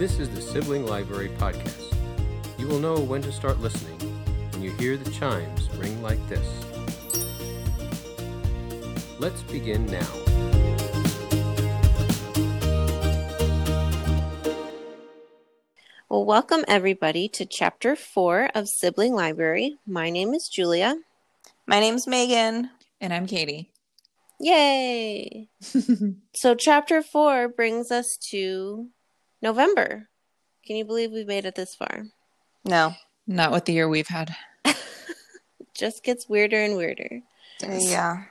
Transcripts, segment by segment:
This is the Sibling Library Podcast. You will know when to start listening when you hear the chimes ring like this. Let's begin now. Well, welcome everybody to chapter four of Sibling Library. My name is Julia. My name's Megan. And I'm Katie. Yay! so, chapter four brings us to November. Can you believe we've made it this far? No. Not with the year we've had. Just gets weirder and weirder. Yeah.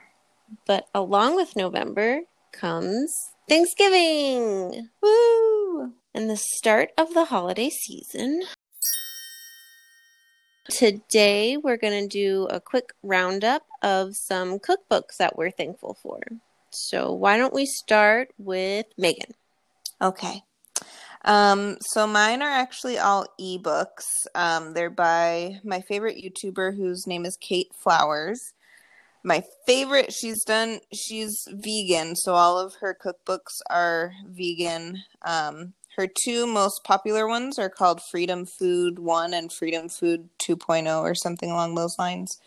But along with November comes Thanksgiving. Woo! and the start of the holiday season. Today, we're going to do a quick roundup of some cookbooks that we're thankful for. So, why don't we start with Megan? Okay. Um, so mine are actually all ebooks. Um, they're by my favorite YouTuber whose name is Kate Flowers. My favorite, she's done, she's vegan, so all of her cookbooks are vegan. Um, her two most popular ones are called Freedom Food 1 and Freedom Food 2.0 or something along those lines.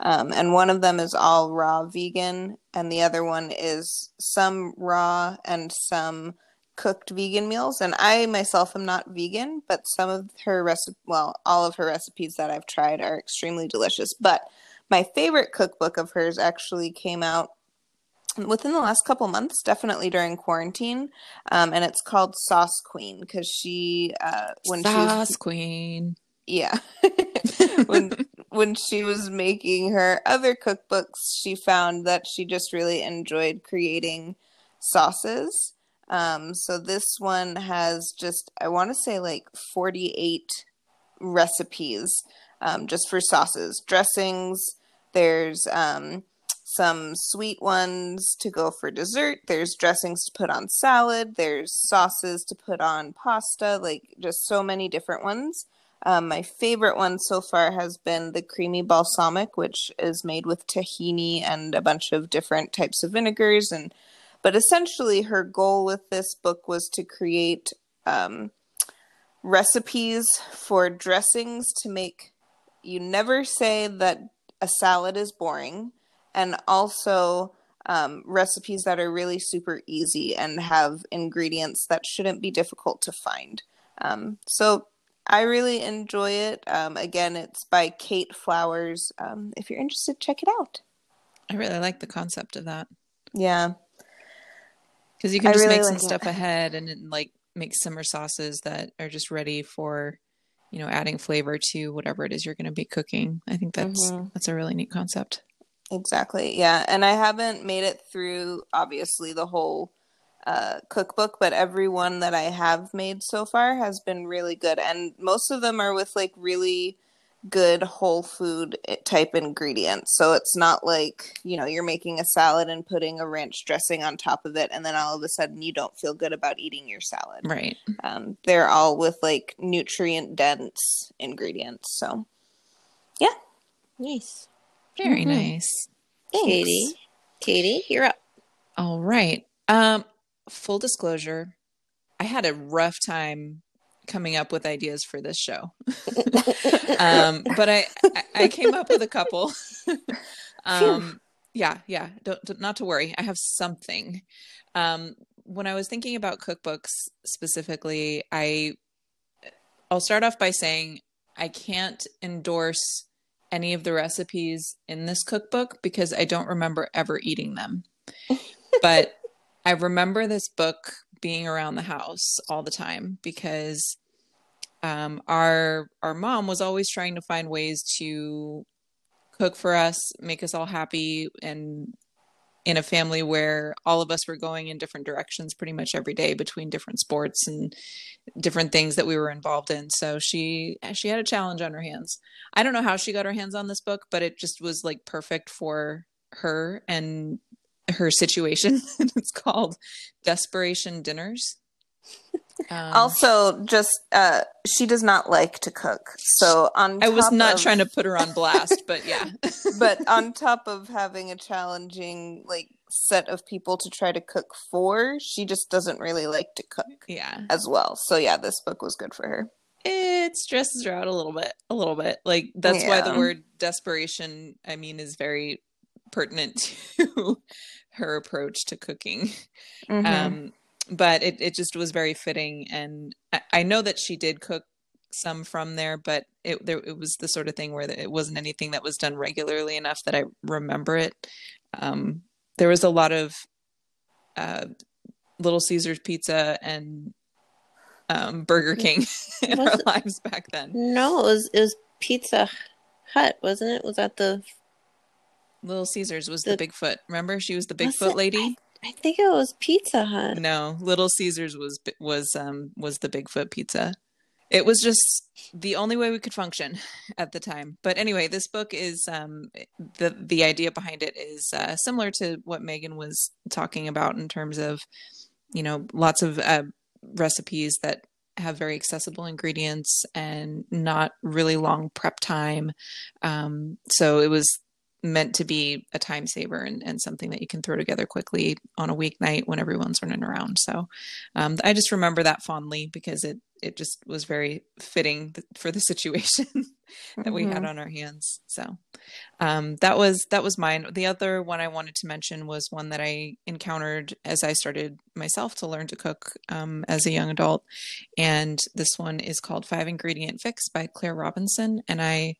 Um, and one of them is all raw vegan, and the other one is some raw and some cooked vegan meals. And I myself am not vegan, but some of her recipe, well, all of her recipes that I've tried are extremely delicious. But my favorite cookbook of hers actually came out within the last couple months, definitely during quarantine, um, and it's called Sauce Queen because she uh, when Sauce she was, Queen. yeah when when she was making her other cookbooks, she found that she just really enjoyed creating sauces. Um, so this one has just I want to say like forty eight recipes um, just for sauces, dressings. There's um, some sweet ones to go for dessert. There's dressings to put on salad. There's sauces to put on pasta, like just so many different ones. Um, my favorite one so far has been the creamy balsamic, which is made with tahini and a bunch of different types of vinegars. And but essentially, her goal with this book was to create um, recipes for dressings to make you never say that a salad is boring and also um, recipes that are really super easy and have ingredients that shouldn't be difficult to find. Um, so I really enjoy it. Um, again, it's by Kate Flowers. Um, if you're interested, check it out. I really like the concept of that Yeah, because you can I just really make some like it. stuff ahead and then, like make summer sauces that are just ready for, you know, adding flavor to whatever it is you're going to be cooking. I think that's Mhm. that's a really neat concept. exactly. Yeah, and I haven't made it through obviously the whole uh, cookbook, but every one that I have made so far has been really good, and most of them are with like really good whole food eh, type ingredients. So it's not like, you know, you're making a salad and putting a ranch dressing on top of it and then all of a sudden you don't feel good about eating your salad. Right. Um, they're all with like nutrient dense ingredients. So yeah. Nice. Very Mhm. nice. thanks. Katie. Katie, you're up. All right. Um, full disclosure, I had a rough time coming up with ideas for this show. um, but I, I I came up with a couple. um, yeah, yeah. Don't, don't- not to worry. I have something. Um, when I was thinking about cookbooks specifically, I I'll start off by saying I can't endorse any of the recipes in this cookbook because I don't remember ever eating them. but I remember this book being around the house all the time because um, our our mom was always trying to find ways to cook for us, make us all happy, and in a family where all of us were going in different directions pretty much every day between different sports and different things that we were involved in. So she she had a challenge on her hands. I don't know how she got her hands on this book, but it just was like perfect for her and her situation. it's called Desperation Dinners. Um, Also, just uh, she does not like to cook. So on I was not of- trying to put her on blast, but yeah. but on top of having a challenging like set of people to try to cook for. She just doesn't really like to cook Yeah. as well. So yeah, this book was good for her. It stresses her out a little bit. A little bit. Like that's why the word desperation, I mean, is very pertinent to her approach to cooking. Mhm. Um, but it, it just was very fitting. And I, I know that she did cook some from there, but it there it was the sort of thing where it wasn't anything that was done regularly enough that I remember it. Um, there was a lot of uh, Little Caesars pizza and um, Burger King in Was our it- lives back then. No, it was it was Pizza Hut, wasn't it? Was that the? Little Caesars was the, The- Bigfoot. Remember, she was the Bigfoot lady. I think it was Pizza Hut. No, Little Caesars was was um was the Bigfoot pizza. It was just the only way we could function at the time. But anyway, this book is um the the idea behind it is uh, similar to what Megan was talking about in terms of you know lots of uh, recipes that have very accessible ingredients and not really long prep time. Um, so it was meant to be a time saver and, and something that you can throw together quickly on a weeknight when everyone's running around. So um, I just remember that fondly because it it just was very fitting th- for the situation that we had Mhm. on our hands. So um, that was that was mine. The other one I wanted to mention was one that I encountered as I started myself to learn to cook um, as a young adult, and this one is called Five Ingredient Fix by Claire Robinson, and I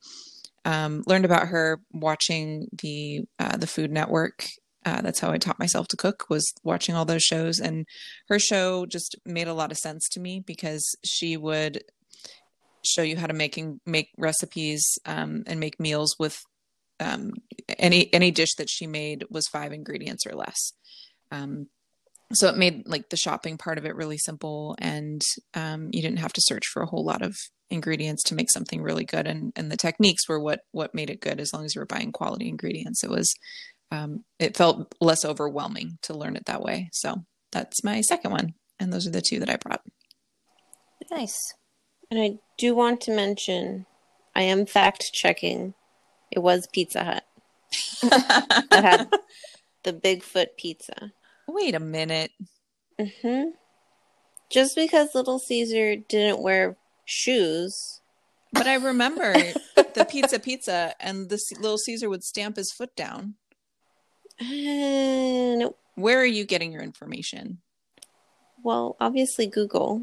um, learned about her watching the uh, the Food Network. Uh, that's how I taught myself to cook was watching all those shows, and her show just made a lot of sense to me because she would show you how to making make recipes um, and make meals with um, any any dish that she made was five ingredients or less. Um, so it made like the shopping part of it really simple, and um, you didn't have to search for a whole lot of ingredients to make something really good. And and the techniques were what what made it good. As long as you were buying quality ingredients, it was um, it felt less overwhelming to learn it that way. So that's my second one, and those are the two that I brought. Nice. And I do want to mention, I am fact checking. It was Pizza Hut that had the Bigfoot pizza. Wait a minute. hmm Just because Little Caesar didn't wear shoes, But I remember the pizza pizza and the little Caesar would stamp his foot down. uh, no, Where are you getting your information? well, obviously Google.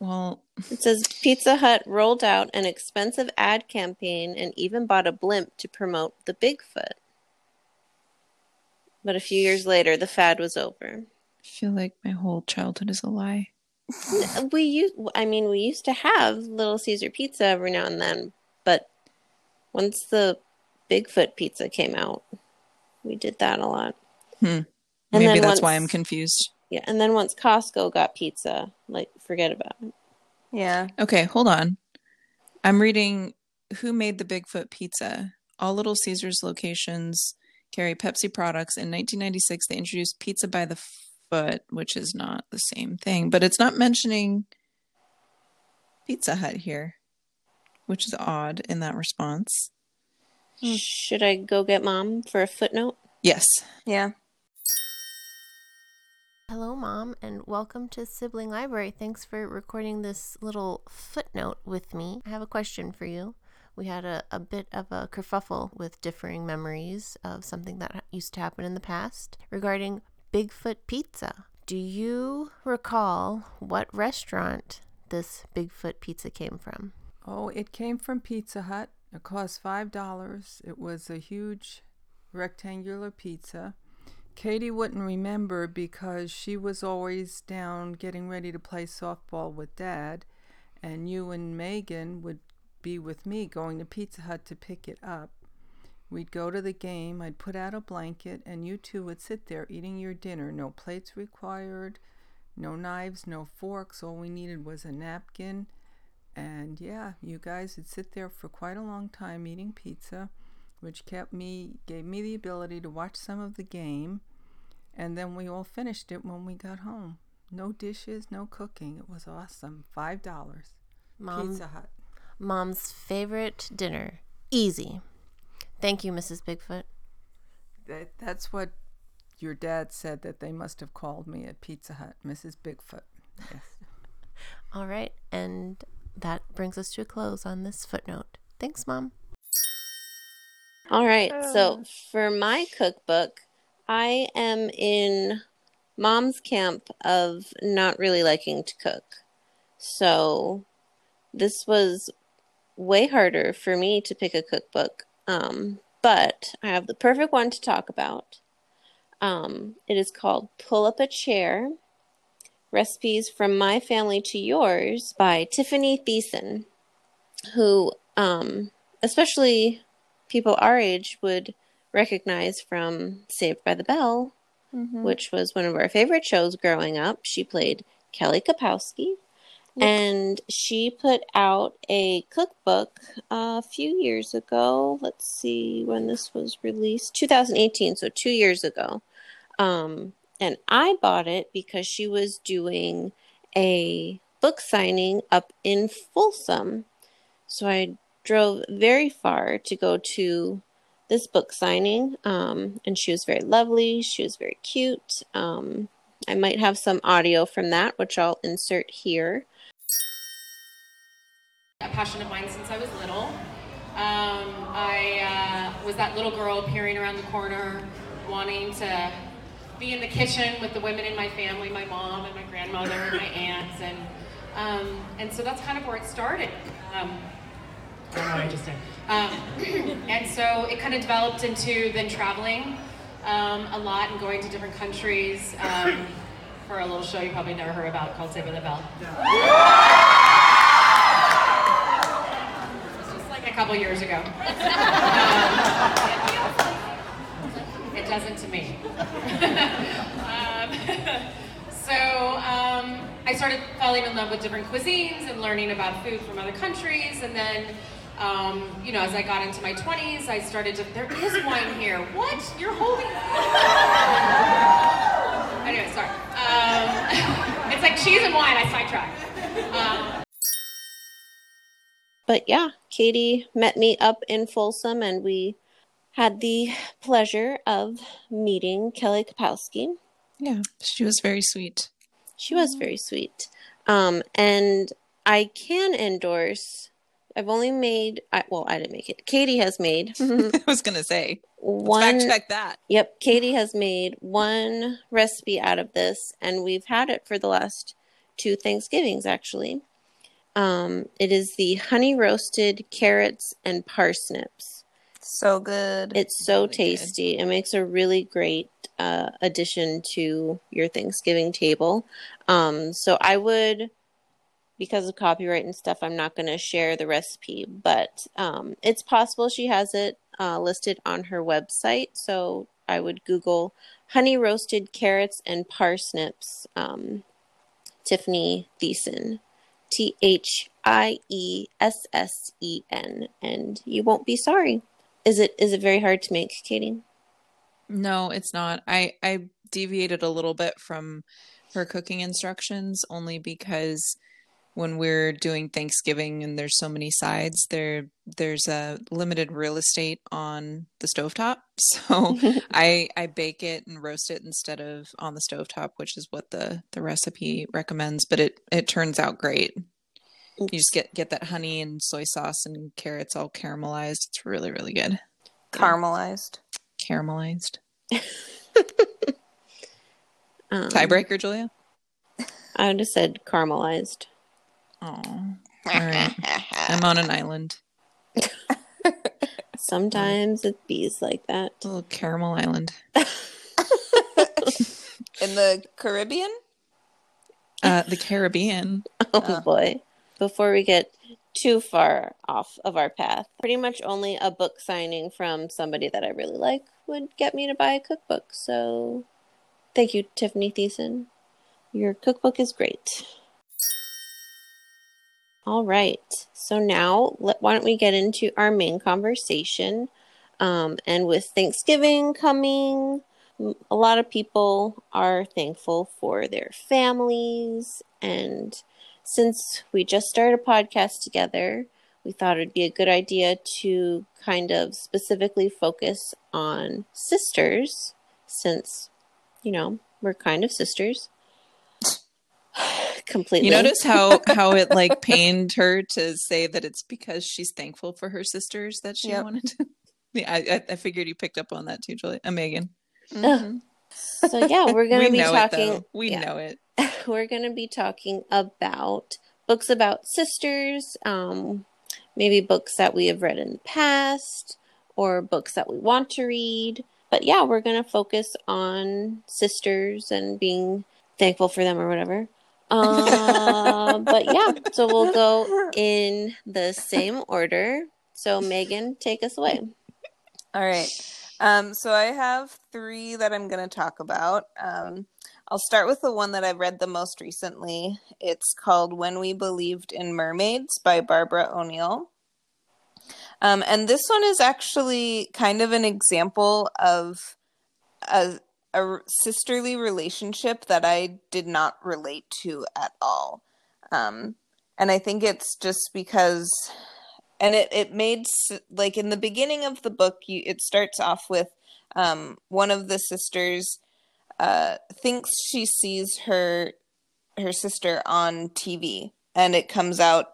Well, It says Pizza Hut rolled out an expensive ad campaign and even bought a blimp to promote the Bigfoot. But a few years later, the fad was over. I feel like my whole childhood is a lie. We used, I mean, we used to have Little Caesar pizza every now and then, but once the Bigfoot pizza came out, we did that a lot. Hmm. And Maybe then that's why I'm confused. Yeah, and then once Costco got pizza, like forget about it. Yeah. Okay, hold on. I'm reading Who Made the Bigfoot Pizza? All Little Caesars locations carry Pepsi products. In 1996, they introduced Pizza by the Foot, which is not the same thing, but it's not mentioning Pizza Hut here, which is odd in that response. Should I go get mom for a footnote? Yes. Yeah. Hello, Mom, and welcome to Sibling Library. Thanks for recording this little footnote with me. I have a question for you. We had a, a bit of a kerfuffle with differing memories of something that used to happen in the past regarding Bigfoot Pizza. Do you recall what restaurant this Bigfoot pizza came from? Oh, it came from Pizza Hut. It cost five dollars. It was a huge rectangular pizza. Katie wouldn't remember because she was always down getting ready to play softball with Dad, and you and Megan would be with me going to Pizza Hut to pick it up. We'd go to the game, I'd put out a blanket, and you two would sit there eating your dinner. No plates required, no knives, no forks. All we needed was a napkin. And yeah, you guys would sit there for quite a long time eating pizza, which kept me, gave me the ability to watch some of the game. And then we all finished it when we got home. No dishes, no cooking. It was awesome. Five dollars. Mom, Pizza Hut. Mom's favorite dinner. Easy. Thank you, Mrs. Bigfoot. That, that's what your dad said that they must have called me at Pizza Hut, Mrs. Bigfoot. Yes. All right, and that brings us to a close on this footnote. Thanks, Mom. All right. Oh. So for my cookbook, I am in mom's camp of not really liking to cook. So this was way harder for me to pick a cookbook. Um, but I have the perfect one to talk about. Um, it is called Pull Up a Chair Recipes from My Family to Yours by Tiffany Thiessen, who, um, especially people our age, would recognize from Saved by the Bell, which was one of our favorite shows growing up. She played Kelly Kapowski. And she put out a cookbook a few years ago. Let's see when this was released 2018, so two years ago. Um, and I bought it because she was doing a book signing up in Folsom. So I drove very far to go to this book signing. Um, and she was very lovely. She was very cute. Um, I might have some audio from that, which I'll insert here. A passion of mine since I was little. Um, I uh, was that little girl peering around the corner, wanting to be in the kitchen with the women in my family, my mom and my grandmother and my aunts, and um, and so that's kind of where it started. Um, I don't know what I just did. Um, and so it kind of developed into then traveling um, a lot and going to different countries um, for a little show you probably never heard about called Save by the Bell. just couple years ago. Um, it doesn't to me. um, so um, I started falling in love with different cuisines and learning about food from other countries, and then. Um, you know, as I got into my 20s, I started to. There is wine here. What? You're holding. anyway, sorry. Um, it's like cheese and wine. I sidetracked. Um, But yeah, Katie met me up in Folsom and we had the pleasure of meeting Kelly Kapowski. Yeah, she was very sweet. She was very sweet. Um, and I can endorse, I've only made, I, well, I didn't make it. Katie has made I was gonna say, one. fact check that. Yep, Katie has made one recipe out of this, and we've had it for the last two Thanksgivings actually. Um, it is the honey roasted carrots and parsnips. So good. It's so Really good. tasty. It makes a really great uh, addition to your Thanksgiving table. Um, so I would, because of copyright and stuff, I'm not going to share the recipe, but um, it's possible she has it uh, listed on her website. So I would Google honey roasted carrots and parsnips, um, Tiffany Thiessen. T H I E S S E N, and you won't be sorry. Is it is it very hard to make, Katie? No, it's not. I I deviated a little bit from her cooking instructions only because when we're doing Thanksgiving and there's so many sides, there there's a limited real estate on the stovetop. So I I bake it and roast it instead of on the stovetop, which is what the the recipe recommends, but it it turns out great. You just get get that honey and soy sauce and carrots all caramelized. It's really really good. Caramelized. Caramelized. Um, Tiebreaker, Julia? I would have said caramelized. Oh. All right. I'm on an island. Sometimes it bees like that. A little caramel island. In the Caribbean? Uh, the Caribbean. Oh boy. Before we get too far off of our path, pretty much only a book signing from somebody that I really like would get me to buy a cookbook. So thank you, Tiffany Thiessen. Your cookbook is great. All right. So now, let, why don't we get into our main conversation? Um, and with Thanksgiving coming, a lot of people are thankful for their families. And since we just started a podcast together, we thought it'd be a good idea to kind of specifically focus on sisters, since you know, we're kind of sisters. Completely. You notice how how it like pained her to say that it's because she's thankful for her sisters that she Yep. wanted to. Yeah, I, I- I figured you picked up on that too, Julie. Uh, Megan. Mhm. So yeah, we're gonna we be know talking. it. We yeah. know it. we're going to be talking about books about sisters, um, maybe books that we have read in the past, or books that we want to read. But yeah, we're going to focus on sisters and being thankful for them or whatever. Uh, but yeah, so we'll go in the same order. So, Megan, take us away. All right. Um, so I have three that I'm going to talk about. Um, I'll start with the one that I've read the most recently. It's called When We Believed in Mermaids by Barbara O'Neal. Um, and this one is actually kind of an example of a, a sisterly relationship that I did not relate to at all. Um, and I think it's just because and it it made like in the beginning of the book you it starts off with um one of the sisters uh thinks she sees her her sister on TV and it comes out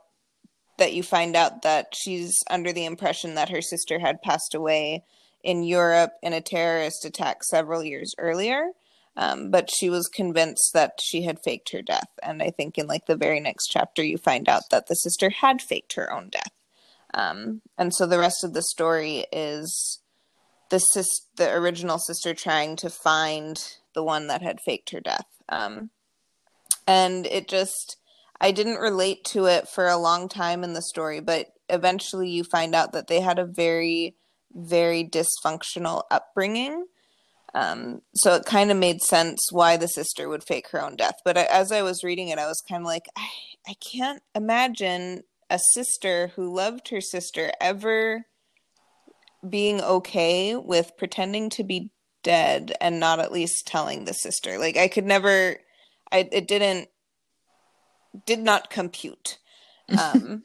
that you find out that she's under the impression that her sister had passed away in Europe in a terrorist attack several years earlier um, but she was convinced that she had faked her death and i think in like the very next chapter you find out that the sister had faked her own death um, and so the rest of the story is the sis- the original sister trying to find the one that had faked her death. Um, and it just, I didn't relate to it for a long time in the story, but eventually you find out that they had a very, very dysfunctional upbringing. Um, so it kind of made sense why the sister would fake her own death. But I, as I was reading it, I was kind of like, I, I can't imagine a sister who loved her sister ever being okay with pretending to be dead and not at least telling the sister like i could never i it didn't did not compute um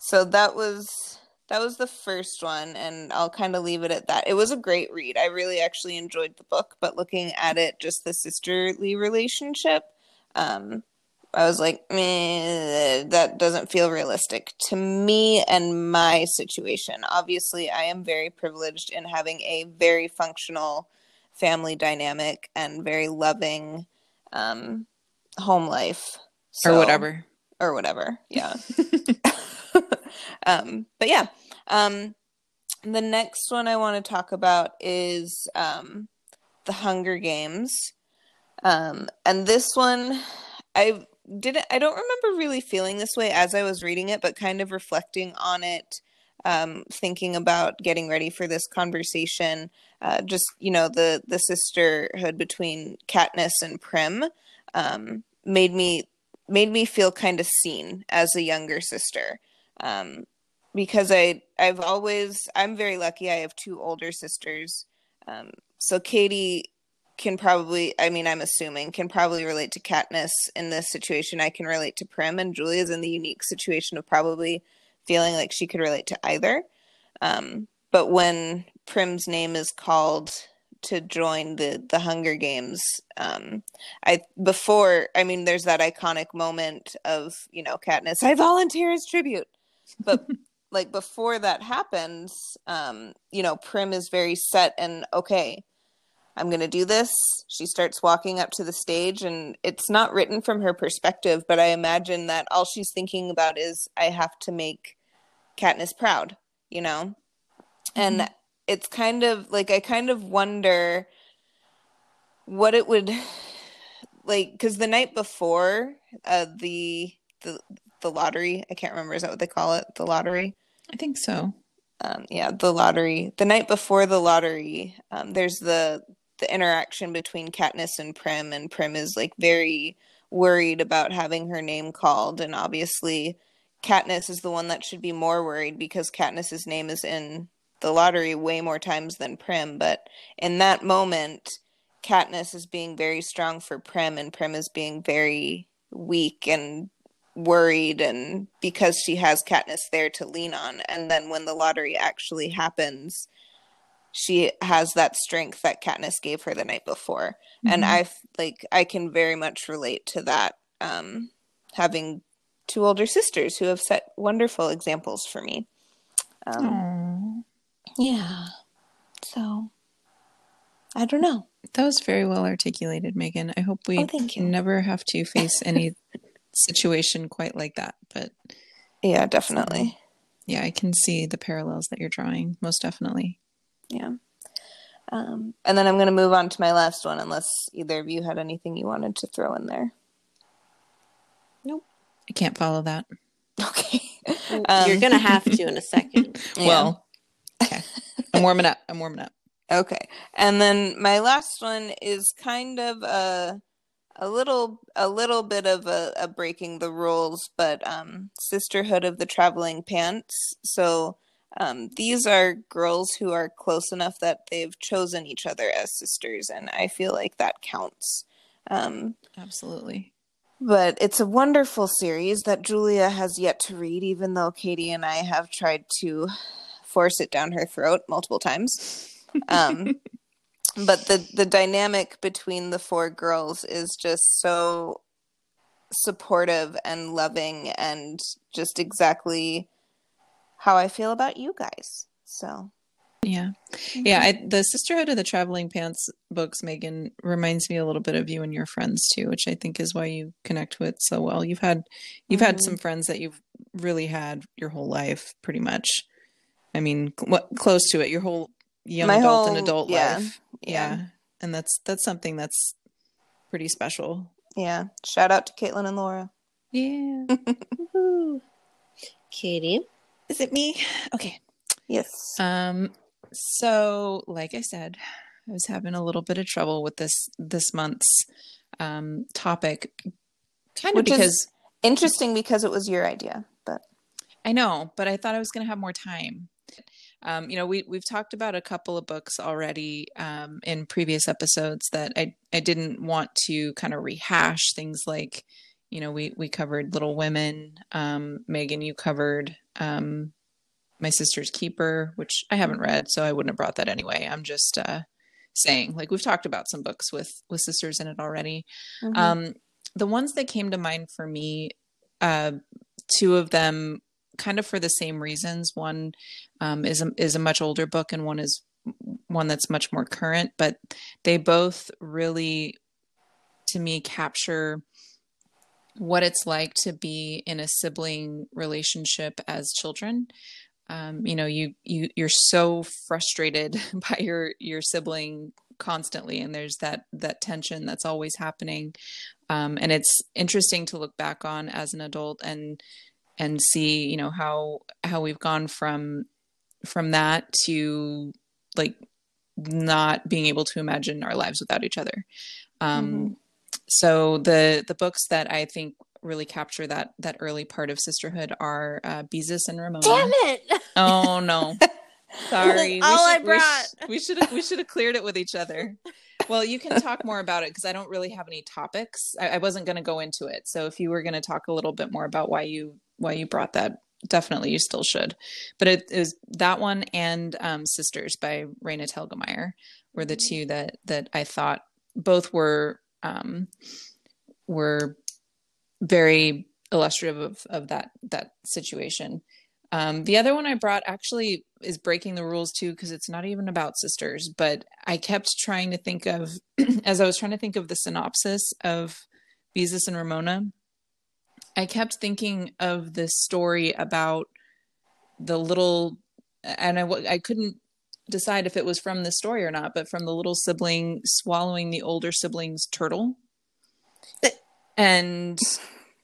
so that was that was the first one and i'll kind of leave it at that it was a great read i really actually enjoyed the book but looking at it just the sisterly relationship um I was like, that doesn't feel realistic to me and my situation. Obviously, I am very privileged in having a very functional family dynamic and very loving um, home life. or whatever. Or whatever. Yeah. um, but yeah. Um, the next one I want to talk about is um, The Hunger Games. Um, and this one, I didn't, I don't remember really feeling this way as I was reading it, but kind of reflecting on it, um, thinking about getting ready for this conversation. Uh, just you know, the the sisterhood between Katniss and Prim um, made me made me feel kind of seen as a younger sister. Um, because I I've always I'm very lucky. I have two older sisters. Um, so Katie can probably I mean I'm assuming can probably relate to Katniss in this situation. I can relate to Prim and Julia's in the unique situation of probably feeling like she could relate to either. Um, but when Prim's name is called to join the the Hunger Games, um, I before I mean there's that iconic moment of you know Katniss I volunteer as tribute, but like before that happens, um, you know, Prim is very set and okay, I'm going to do this. She starts walking up to the stage and it's not written from her perspective, but I imagine that all she's thinking about is I have to make Katniss proud, you know? And it's kind of like I kind of wonder what it would like cuz the night before uh the the the lottery, I can't remember is that what they call it? The lottery I think so. um, yeah, the lottery. The night before the lottery, um, there's the the interaction between Katniss and Prim, and Prim is like very worried about having her name called, and obviously, Katniss is the one that should be more worried because Katniss's name is in the lottery way more times than Prim. But in that moment, Katniss is being very strong for Prim, and Prim is being very weak and worried and because she has Katniss there to lean on and then when the lottery actually happens she has that strength that Katniss gave her the night before. And Mhm. I like I can very much relate to that um having two older sisters who have set wonderful examples for me. Um yeah. So I don't know. That was very well articulated, Megan. I hope we Oh, never have to face any situation quite like that. But Yeah, definitely. yeah, I can see the parallels that you're drawing, most definitely. Yeah. Um, and then I'm going to move on to my last one, unless either of you had anything you wanted to throw in there. Nope. I can't follow that. Okay. You're Um, gonna have to in a second. Yeah. Well, okay. I'm warming up. I'm warming up. Okay. And then my last one is kind of a a little a little bit of a, a breaking the rules, but um Sisterhood of the Traveling Pants. So um these are girls who are close enough that they've chosen each other as sisters and I feel like that counts. Um Absolutely. but it's a wonderful series that Julia has yet to read, even though Katie and I have tried to force it down her throat multiple times. Um, but the the dynamic between the four girls is just so supportive and loving, and just exactly how I feel about you guys. So Yeah. Yeah. I, the Sisterhood of the Traveling Pants books, Megan, reminds me a little bit of you and your friends too, which I think is why you connect with so well. You've had you've had Mhm. some friends that you've really had your whole life, pretty much. I mean, cl- what close to it, your whole young My adult and whole- adult yeah, life. yeah. And that's that's something that's pretty special. yeah, shout out to Caitlin and Laura. Yeah. Katie. Is it me? Okay. Yes. Um, so like I said, I was having a little bit of trouble with this this month's um topic, kind of Which is- because Interesting because it was your idea, but I know, but I thought I was going to have more time. Um, you know, we we've talked about a couple of books already um, in previous episodes that I I didn't want to kind of rehash things like, you know, we we covered Little Women. Um, Megan, you covered um, My Sister's Keeper, which I haven't read, so I wouldn't have brought that anyway. I'm just uh, saying, like we've talked about some books with with sisters in it already. mhm. Um, the ones that came to mind for me, uh, two of them kind of for the same reasons. One um, is a, is a much older book, and one is one that's much more current. But they both really, to me, capture what it's like to be in a sibling relationship as children. Um, you know, you you you're so frustrated by your your sibling constantly, and there's that that tension that's always happening. Um, and it's interesting to look back on as an adult and and see, you know, how how we've gone from from that to like not being able to imagine our lives without each other. Um, So the the books that I think really capture that that early part of sisterhood are uh, Beezus and Ramona. Damn it! Oh no. Sorry. All I we brought. we should have we should have cleared it with each other. Well, you can talk more about it because I don't really have any topics. I, I wasn't going to go into it. So if you were going to talk a little bit more about why you why you brought that, definitely you still should. But it is that one and um, Sisters by Raina Telgemeier were the two that that I thought both were um, were very illustrative of, of that that situation. Um, the other one I brought actually is breaking the rules too because it's not even about sisters. But I kept trying to think of, as I was trying to think of the synopsis of Beezus and Ramona, I kept thinking of this story about the little, and I, I couldn't decide if it was from the story or not, but from the little sibling swallowing the older sibling's turtle. And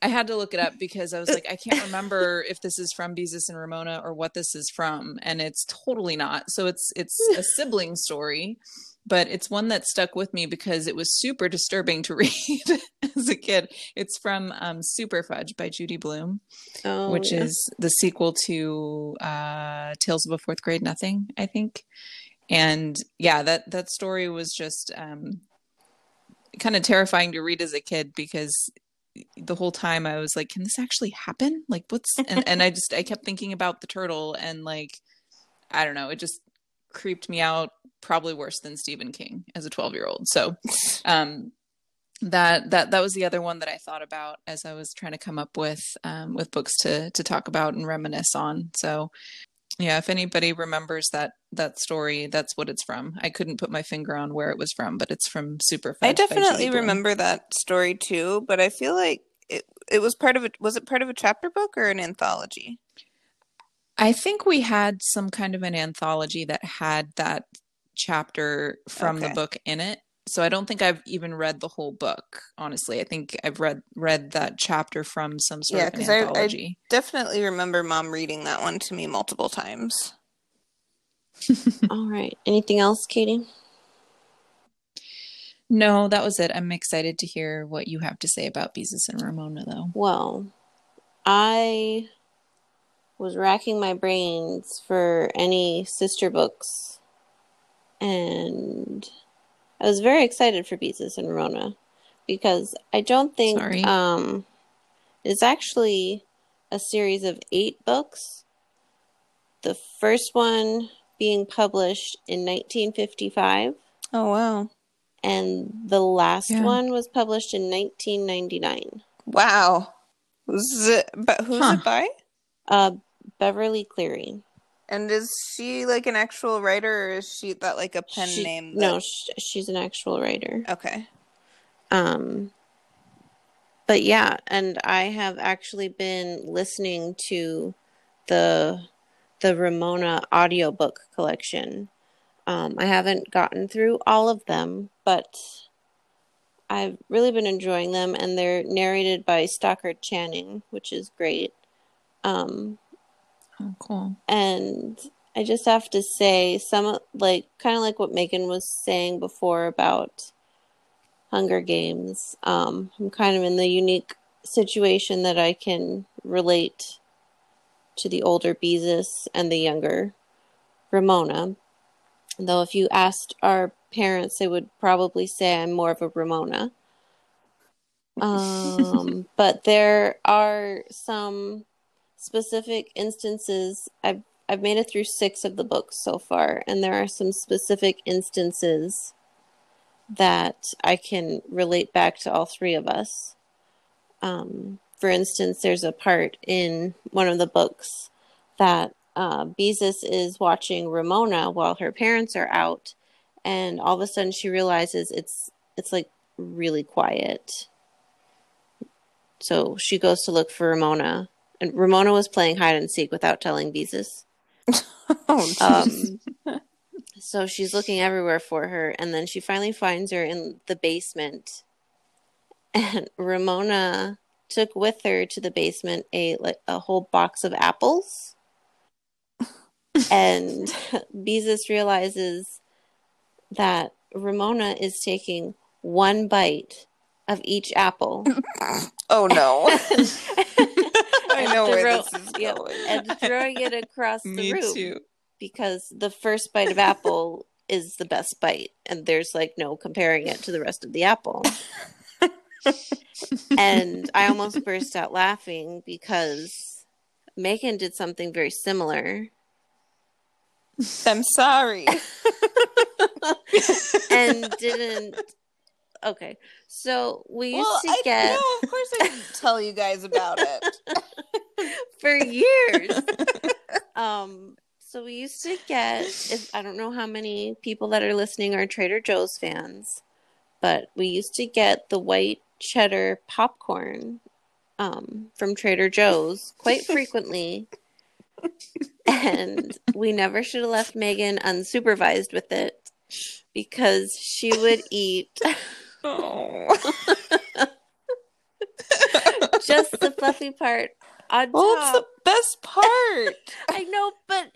I had to look it up because I was like, I can't remember if this is from Beezus and Ramona or what this is from, and it's totally not. So it's it's a sibling story, but it's one that stuck with me because it was super disturbing to read as a kid. It's from um, Super Fudge by Judy Blume, Oh, which yeah. is the sequel to uh, Tales of a Fourth Grade Nothing, I think. And yeah, that that story was just um, kind of terrifying to read as a kid because the whole time I was like, can this actually happen? Like what's and, and I just I kept thinking about the turtle and like I don't know, it just creeped me out probably worse than Stephen King as a 12 year old. So, um, that that that was the other one that I thought about as I was trying to come up with um, with books to to talk about and reminisce on. So, yeah, if anybody remembers that that story, that's what it's from. I couldn't put my finger on where it was from, but it's from Super. I definitely remember that story too, but I feel like it it was part of it. Was it part of a chapter book or an anthology? I think we had some kind of an anthology that had that chapter from okay. the book in it so I don't think I've even read the whole book. Honestly, I think I've read read that chapter from some sort yeah, of anthology. I, I definitely remember mom reading that one to me multiple times. All right. Anything else, Katie? No, that was it. I'm excited to hear what you have to say about Beezus and Ramona, though. Well, I was racking my brains for any sister books, and I was very excited for Beezus and Ramona because I don't think um it's actually a series of eight books. The first one being published in 1955. Oh wow. And the last yeah. one was published in 1999. Wow. Who's it, but who's huh. it by? Uh Beverly Cleary. And is she like an actual writer, or is she that like a pen she, name? That... No, she, she's an actual writer. Okay. Um. But yeah, and I have actually been listening to the the Ramona audiobook collection. Um, I haven't gotten through all of them, but I've really been enjoying them, and they're narrated by Stockard Channing, which is great. Um, Oh, cool. And I just have to say, some like kind of like what Megan was saying before about Hunger Games. Um, I'm kind of in the unique situation that I can relate to the older Beezus and the younger Ramona. Though, if you asked our parents, they would probably say I'm more of a Ramona. Um, but there are some specific instances I've I've made it through 6 of the books so far and there are some specific instances that I can relate back to all three of us. Um, for instance, there's a part in one of the books that uh, Beezus is watching Ramona while her parents are out, and all of a sudden she realizes it's it's like really quiet. So she goes to look for Ramona, and Ramona was playing hide and seek without telling Beezus. oh, um, so she's looking everywhere for her, and then she finally finds her in the basement. And Ramona took with her to the basement a like a whole box of apples. and Beezus realizes that Ramona is taking one bite of each apple. oh no. I know where this is yep, going. and throwing it across the Me room too. because the first bite of apple is the best bite, and there's like no comparing it to the rest of the apple. and I almost burst out laughing because Megan did something very similar. I'm sorry. and didn't okay. So we used well, to I, get. No, of course I didn't tell you guys about it for years. um. So we used to get. If I don't know how many people that are listening are Trader Joe's fans, but we used to get the white cheddar popcorn um, from Trader Joe's quite frequently. and we never should have left Megan unsupervised with it because she would eat Oh. Just the fluffy part on oh, well, top. it's the best part. I know, but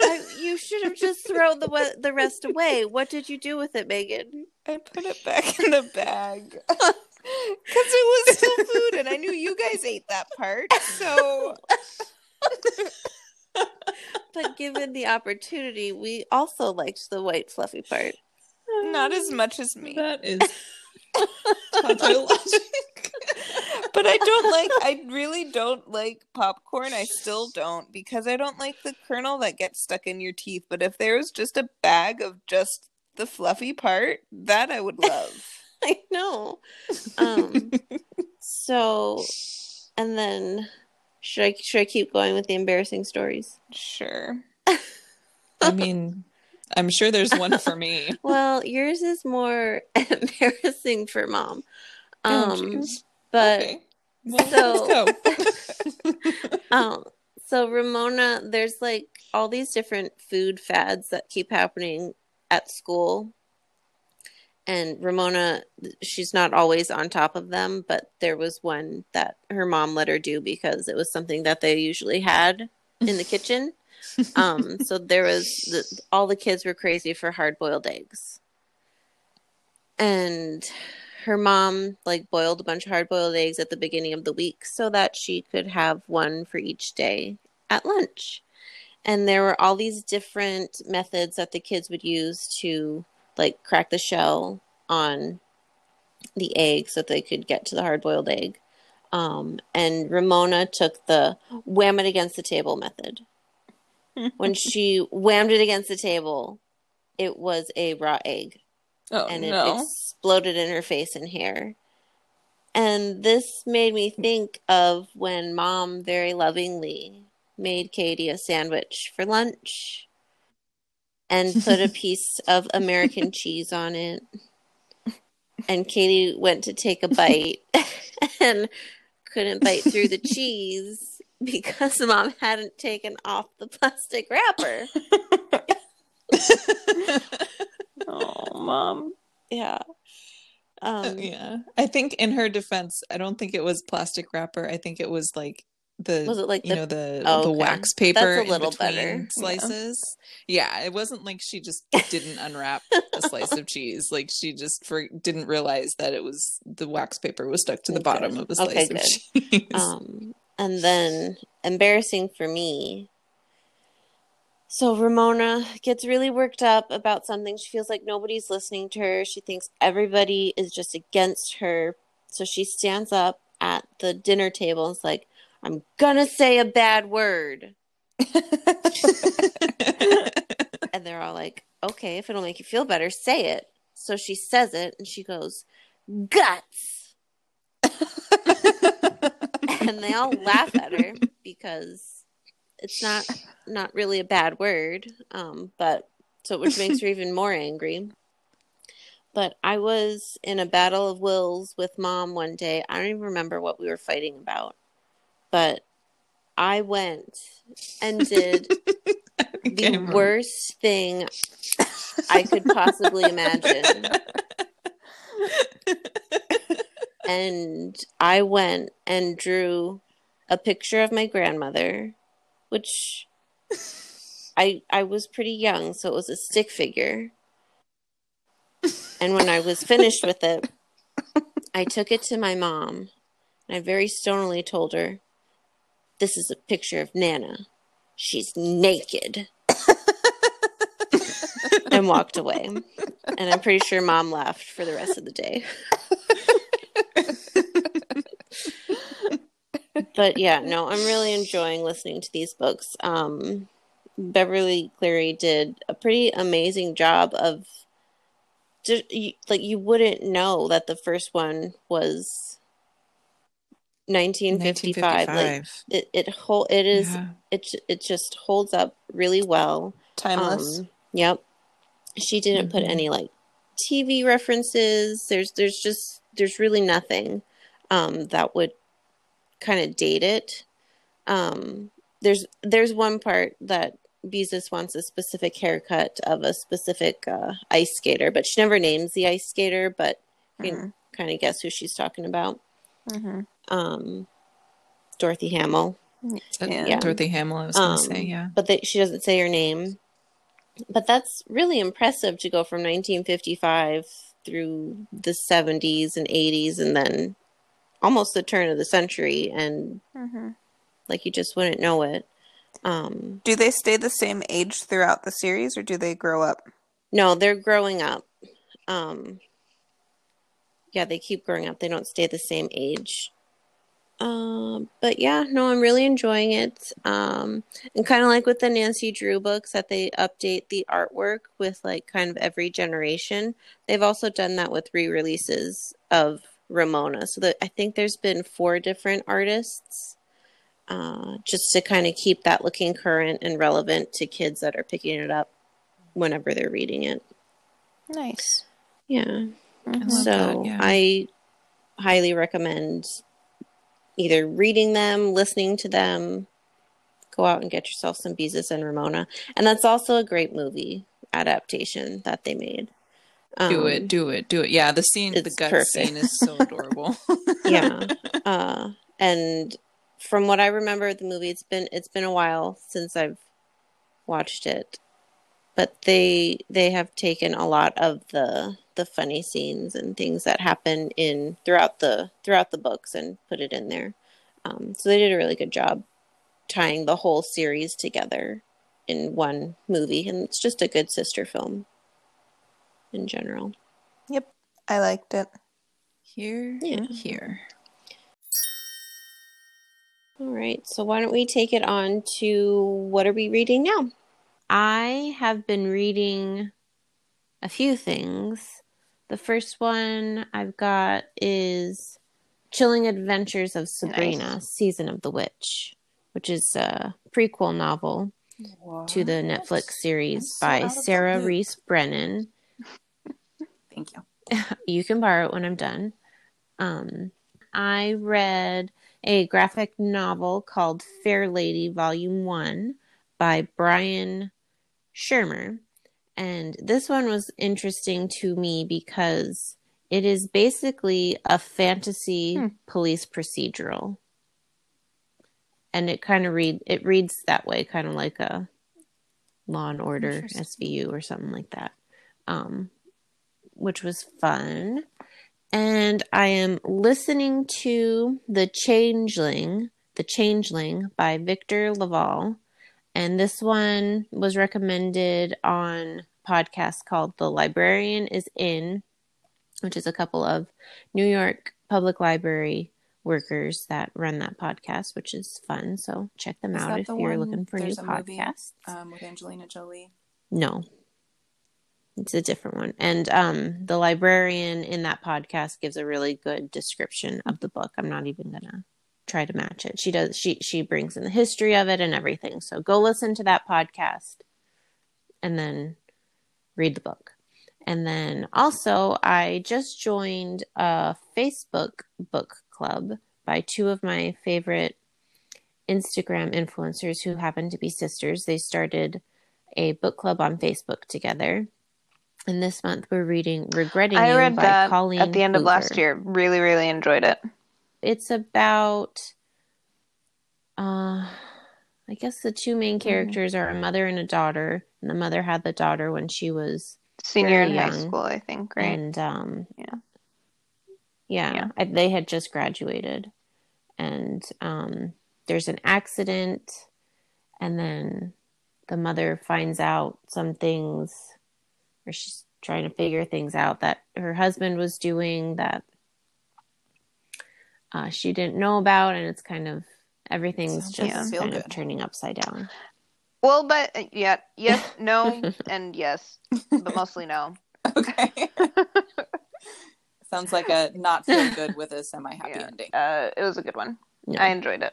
I, you should have just thrown the the rest away. What did you do with it, Megan? I put it back in the bag because it was still food, and I knew you guys ate that part. So, but given the opportunity, we also liked the white fluffy part. Not as much as me. That is but but I don't like. I really don't like popcorn. I still don't because I don't like the kernel that gets stuck in your teeth. But if there was just a bag of just the fluffy part, that I would love. I know. Um, so, and then should I should I keep going with the embarrassing stories? Sure. I mean, I'm sure there's one for me. Well, yours is more embarrassing for mom. Oh, Um, jeez. but Okay. Well, so- um, so Ramona, there's like all these different food fads that keep happening at school. And Ramona, she's not always on top of them, but there was one that her mom let her do because it was something that they usually had in the kitchen. Um, so there was the, all the kids were crazy for hard boiled eggs. And her mom like boiled a bunch of hard boiled eggs at the beginning of the week so that she could have one for each day at lunch. And there were all these different methods that the kids would use to like crack the shell on the egg so that they could get to the hard boiled egg. Um, and Ramona took the wham it against the table method. When she whammed it against the table, it was a raw egg Oh and it no. exploded in her face and hair. And this made me think of when mom very lovingly made Katie a sandwich for lunch and put a piece of American cheese on it. And Katie went to take a bite and couldn't bite through the cheese because mom hadn't taken off the plastic wrapper. oh, mom. Yeah. Um, yeah. I think in her defense, I don't think it was plastic wrapper. I think it was like the Was it like you the- know the Oh, the okay. wax paper That's a little better. Slices. Yeah. it wasn't like she just didn't unwrap a slice of cheese. Like she just for, didn't realize that it was the wax paper was stuck to the Okay. bottom of the slice Okay, of cheese. Um, and then embarrassing for me. So Ramona gets really worked up about something. She feels like nobody's listening to her. She thinks everybody is just against her. So she stands up at the dinner table and is like, I'm gonna say a bad word. And they're all like, okay, if it'll make you feel better, say it. So she says it and she goes, guts. and they all laugh at her because it's not not really a bad word um but so which makes her even more angry. But i was in a battle of wills with mom one day. I don't even remember what we were fighting about but i went and did the worst thing i could possibly imagine and I went and drew a picture of my grandmother, which I I was pretty young, so it was a stick figure. And when I was finished with it, I took it to my mom, and I very stonily told her, "This is a picture of Nana. She's naked." and walked away. And I'm pretty sure mom laughed for the rest of the day. But yeah, no, I'm really enjoying listening to these books. Um, Beverly Cleary did a pretty amazing job of just like you wouldn't know that the first one was 1955. Like it it whole it is Yeah. it it just holds up really well. Timeless. Um, yep. She didn't put Mhm. any like TV references. There's there's just there's really nothing um that would kind of date it. Um there's there's one part that Beezus wants a specific haircut of a specific uh, ice skater, but she never names the ice skater, but you can kind of guess who she's talking about. Mhm. Um Dorothy Hamill. Yeah. Yeah. Dorothy Hamill, I was going to Um, say, yeah. but they, she doesn't say her name. But that's really impressive to go from 1955 through the 70s and 80s and then almost the turn of the century and Mhm. like you just wouldn't know it. Um Do they stay the same age throughout the series, or do they grow up? no, they're growing up. Um yeah, they keep growing up. They don't stay the same age. Um, but yeah, no, I'm really enjoying it. Um, and kind of like with the Nancy Drew books, that they update the artwork with like kind of every generation. They've also done that with re-releases of Ramona. So that I think there's been four different artists, uh, just to kind of keep that looking current and relevant to kids that are picking it up whenever they're reading it. Nice. Yeah. Mhm. So that, yeah. I highly recommend either reading them, listening to them, go out and get yourself some Beezus and Ramona. And that's also a great movie adaptation that they made. do Um, it, do it, do it. Yeah, the scene, the gut perfect. scene is so adorable. yeah. Uh, and from what I remember of the movie, it's been it's been a while since I've watched it, but they they have taken a lot of the the funny scenes and things that happen in throughout the throughout the books and put it in there. Um, so they did a really good job tying the whole series together in one movie, and it's just a good sister film in general. Yep, I liked it. Here, Yeah. here. All right, so why don't we take it on to what are we reading now? I have been reading a few things. The first one I've got is Chilling Adventures of Sabrina, Season of the Witch, which is a prequel novel to the Netflix series so by Sarah. Rees Brennan. Thank you. you can borrow it when I'm done. Um, I read a graphic novel called Fair Lady Volume 1 by Brian Schirmer. And this one was interesting to me because it is basically a fantasy Hmm. police procedural. And it kind of read it reads that way, kind of like a Law and Order SVU or something like that. Um, which was fun. And I am listening to The Changeling, The Changeling by Victor LaValle. And this one was recommended on podcast called The Librarian is In, which is a couple of New York Public Library workers that run that podcast, which is fun. So check them Is out if the you're looking for new there's a movie? podcasts. Um, with Angelina Jolie. No. It's a different one. And um the librarian in that podcast gives a really good description of the book. I'm not even gonna try to match it. She does she she brings in the history of it and everything. So go listen to that podcast and then read the book. And then also I just joined a Facebook book club by two of my favorite Instagram influencers who happen to be sisters. They started a book club on Facebook together. And this month we're reading Regretting I You read by that Colleen at the end of last year. Really, really enjoyed it. It's about uh I guess the two main Mm-hmm. characters are a mother and a daughter. And the mother had the daughter when she was Senior in high school, I think, right? and um Yeah. yeah, Yeah. I- they had just graduated and um there's an accident and then the mother finds out some things or she's trying to figure things out that her husband was doing that uh, she didn't know about and it's kind of everything's Sounds just like feel kind of turning upside down Well, but uh, yeah, yes, no, and yes, but mostly no. Okay. Sounds like a not feel good with a semi happy Yeah. ending. Uh, it was a good one. No. I enjoyed it.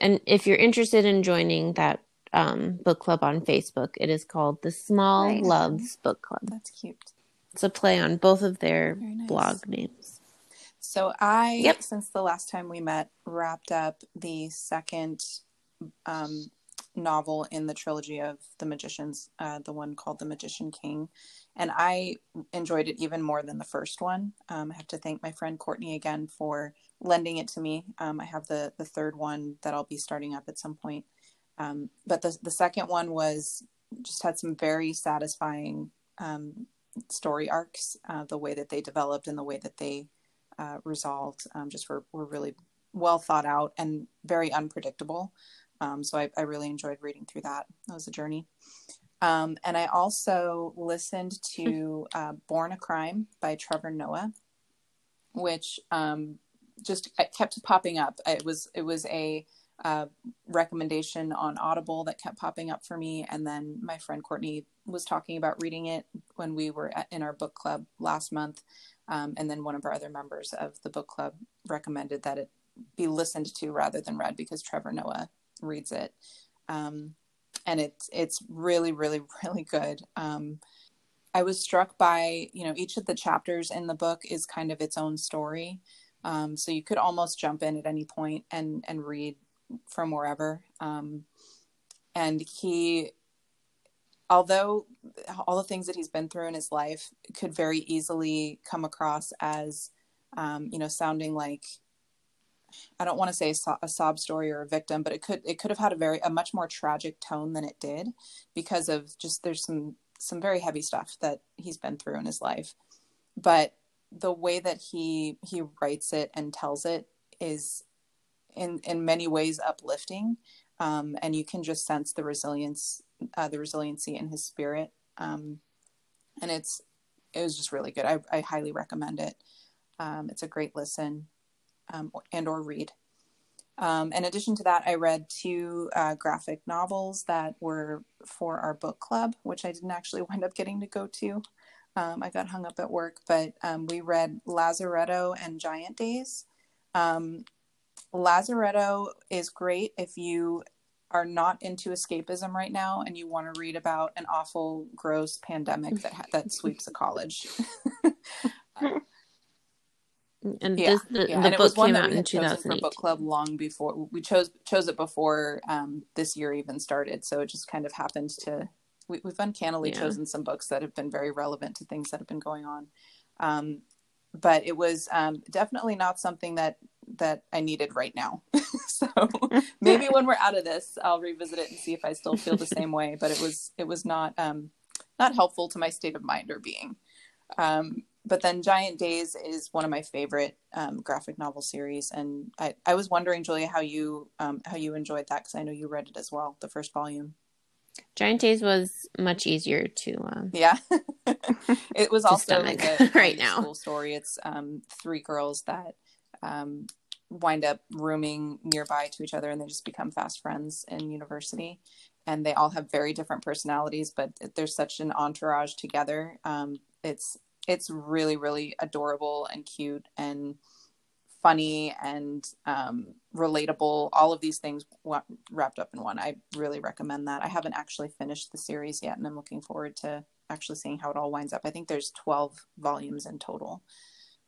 and if you're interested in joining that um, book club on facebook it is called the small Nice. loves book club That's cute. it's a play on both of their nice. blog names So I, Yep. since the last time we met, wrapped up the second um, novel in the trilogy of the magicians, uh, the one called The Magician King, and I enjoyed it even more than the first one. Um, I have to thank my friend Courtney again for lending it to me. Um, I have the the third one that I'll be starting up at some point, um, but the the second one was just had some very satisfying um, story arcs. Uh, the way that they developed and the way that they uh, resolved um, just were, were really well thought out and very unpredictable. Um, so I, I really enjoyed reading through that. That was a journey. Um, and I also listened to uh, Born a Crime by Trevor Noah, which um, just kept popping up. It was it was a uh, recommendation on Audible that kept popping up for me, and then my friend Courtney was talking about reading it when we were at, in our book club last month, um, and then one of our other members of the book club recommended that it be listened to rather than read because Trevor Noah reads it, um, and it's it's really really really good. Um, I was struck by you know each of the chapters in the book is kind of its own story. Um, so you could almost jump in at any point and and read from wherever. Um, and he, although all the things that he's been through in his life could very easily come across as, um, you know, sounding like I don't want to say a, so- a, sob story or a victim, but it could it could have had a very a much more tragic tone than it did because of just there's some some very heavy stuff that he's been through in his life. But the way that he he writes it and tells it is in in many ways uplifting um, and you can just sense the resilience uh, the resiliency in his spirit. Um, and it's it was just really good. I, I highly recommend it. Um, it's a great listen um, and or read. Um, in addition to that i read two uh, graphic novels that were for our book club which i didn't actually wind up getting to go to. Um, i got hung up at work but we read lazaretto and giant days. Um, Lazaretto is great if you are not into escapism right now and you want to read about an awful, gross pandemic that that sweeps a college. and yeah, this, the, yeah. the and book it was one came that we had chosen for book club long before we chose chose it before um, this year even started. So it just kind of happened to we, have uncannily yeah. chosen some books that have been very relevant to things that have been going on. Um, but it was um, definitely not something that that I needed right now. so maybe when we're out of this, I'll revisit it and see if I still feel the same way. But it was it was not um, not helpful to my state of mind or being. Um, but then Giant Days is one of my favorite um, graphic novel series, and I, I was wondering, Julia, how you um, how you enjoyed that because I know you read it as well, the first volume. Giant Days was much easier to. Um, yeah, it was also like a right now school story. It's um, three girls that um, wind up rooming nearby to each other and they just become fast friends in university. And they all have very different personalities but there's such an entourage together. Um, it's it's really really adorable and cute and funny and um, relatable. All of these things wrapped up in one. I really recommend that. I haven't actually finished the series yet and i'm looking forward to actually seeing how it all winds up. I think there's 12 volumes in total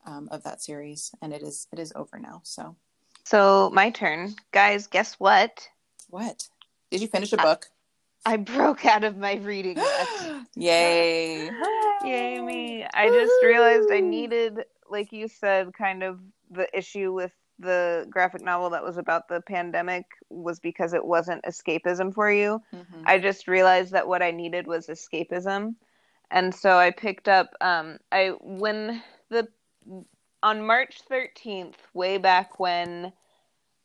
um, of that series, and it is it is over now. So, so my turn, guys. Guess what? What did you finish a book? I, I broke out of my reading. Yay! Yay me! I just realized I needed, like you said, kind of the issue with the graphic novel that was about the pandemic was because it wasn't escapism for you. Mm-hmm. I just realized that what I needed was escapism. And so I picked up um I when the on March 13th, way back when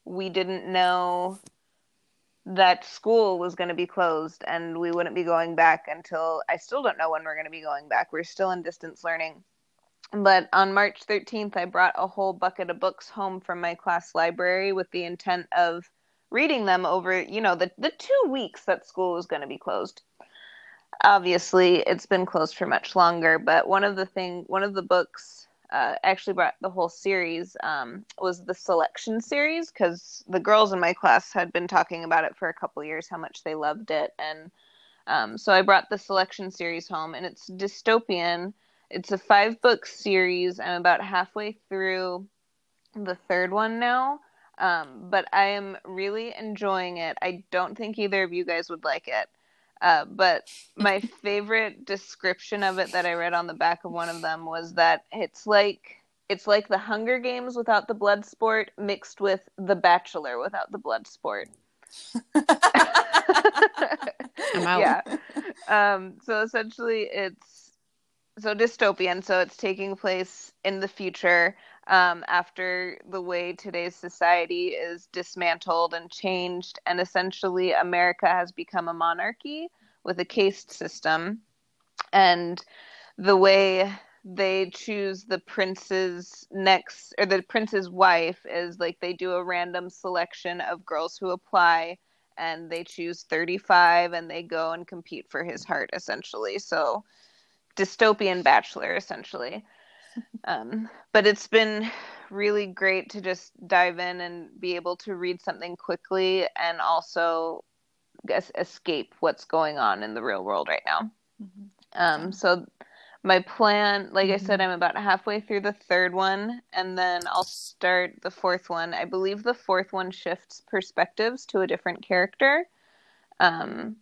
we didn't know that school was going to be closed and we wouldn't be going back until I still don't know when we're going to be going back. We're still in distance learning. But on March 13th, I brought a whole bucket of books home from my class library with the intent of reading them over, you know, the, the two weeks that school was going to be closed. Obviously, it's been closed for much longer, but one of the thing, one of the books uh, actually brought the whole series um, was the selection series because the girls in my class had been talking about it for a couple years how much they loved it. And um, so i brought the selection series home and it's dystopian. It's a five book series. I'm about halfway through the third one now um, but i am really enjoying it. I don't think either of you guys would like it uh, but my favorite description of it that I read on the back of one of them was that it's like it's like the Hunger Games without the blood sport mixed with The Bachelor without the blood sport. I'm out. Yeah. Um, so essentially, it's so dystopian. So it's taking place in the future um, after the way today's society is dismantled and changed, and essentially America has become a monarchy with a caste system. And the way they choose the prince's next or the prince's wife is like they do a random selection of girls who apply and they choose 35 and they go and compete for his heart essentially so dystopian bachelor essentially um, but it's been really great to just dive in and be able to read something quickly and also guess, escape what's going on in the real world right now mm-hmm. um, so my plan like mm-hmm. i said mm-hmm. i'm about halfway through the third one and then i'll start the fourth one i believe the fourth one shifts perspectives to a different character um,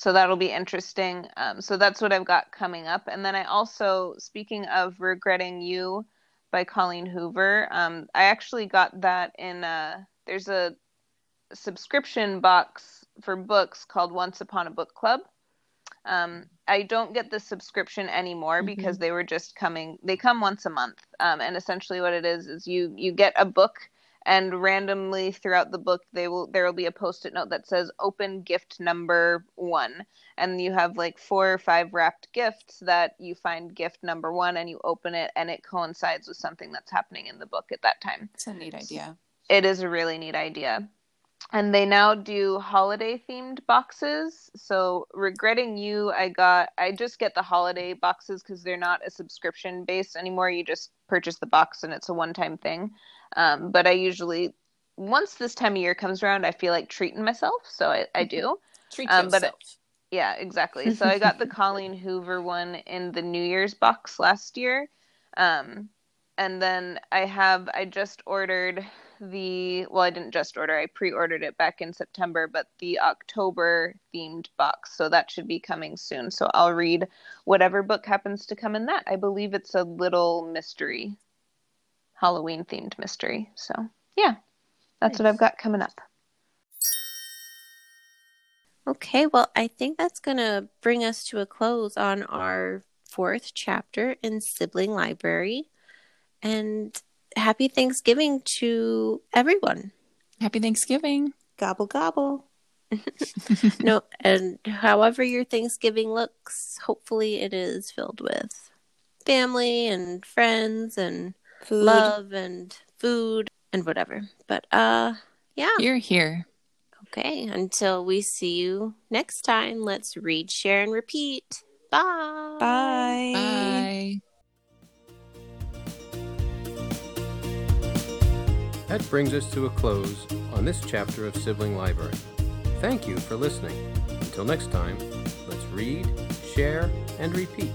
so that'll be interesting um, so that's what i've got coming up and then i also speaking of regretting you by colleen hoover um, i actually got that in a, there's a subscription box for books called once upon a book club um, I don't get the subscription anymore mm-hmm. because they were just coming. They come once a month, um, and essentially what it is is you you get a book, and randomly throughout the book they will there will be a post-it note that says open gift number one, and you have like four or five wrapped gifts that you find gift number one, and you open it, and it coincides with something that's happening in the book at that time. It's a neat idea. It is a really neat idea. And they now do holiday themed boxes. So regretting you i got i just get the holiday boxes because they're not a subscription based anymore. You just purchase the box and it's a one time thing um, but i usually once this time of year comes around i feel like treating myself. So i, I do. Treat um, yourself. But yeah exactly. So i got the colleen hoover one in the new year's box last year. Um, and then i have i just ordered the well i didn't just order i pre-ordered it back in september but the october themed box. So that should be coming soon. So i'll read whatever book happens to come in that. I believe it's a little mystery halloween themed mystery so yeah that's nice. what i've got coming up okay well i think that's going to bring us to a close on our fourth chapter in sibling library and happy Thanksgiving to everyone. Happy Thanksgiving. Gobble, gobble. no, and however your Thanksgiving looks, hopefully it is filled with family and friends and food. love and food and whatever. But uh yeah. You're here. Okay, until we see you next time, let's read, share, and repeat. Bye. Bye. Bye. That brings us to a close on this chapter of Sibling Library. Thank you for listening. Until next time, let's read, share, and repeat.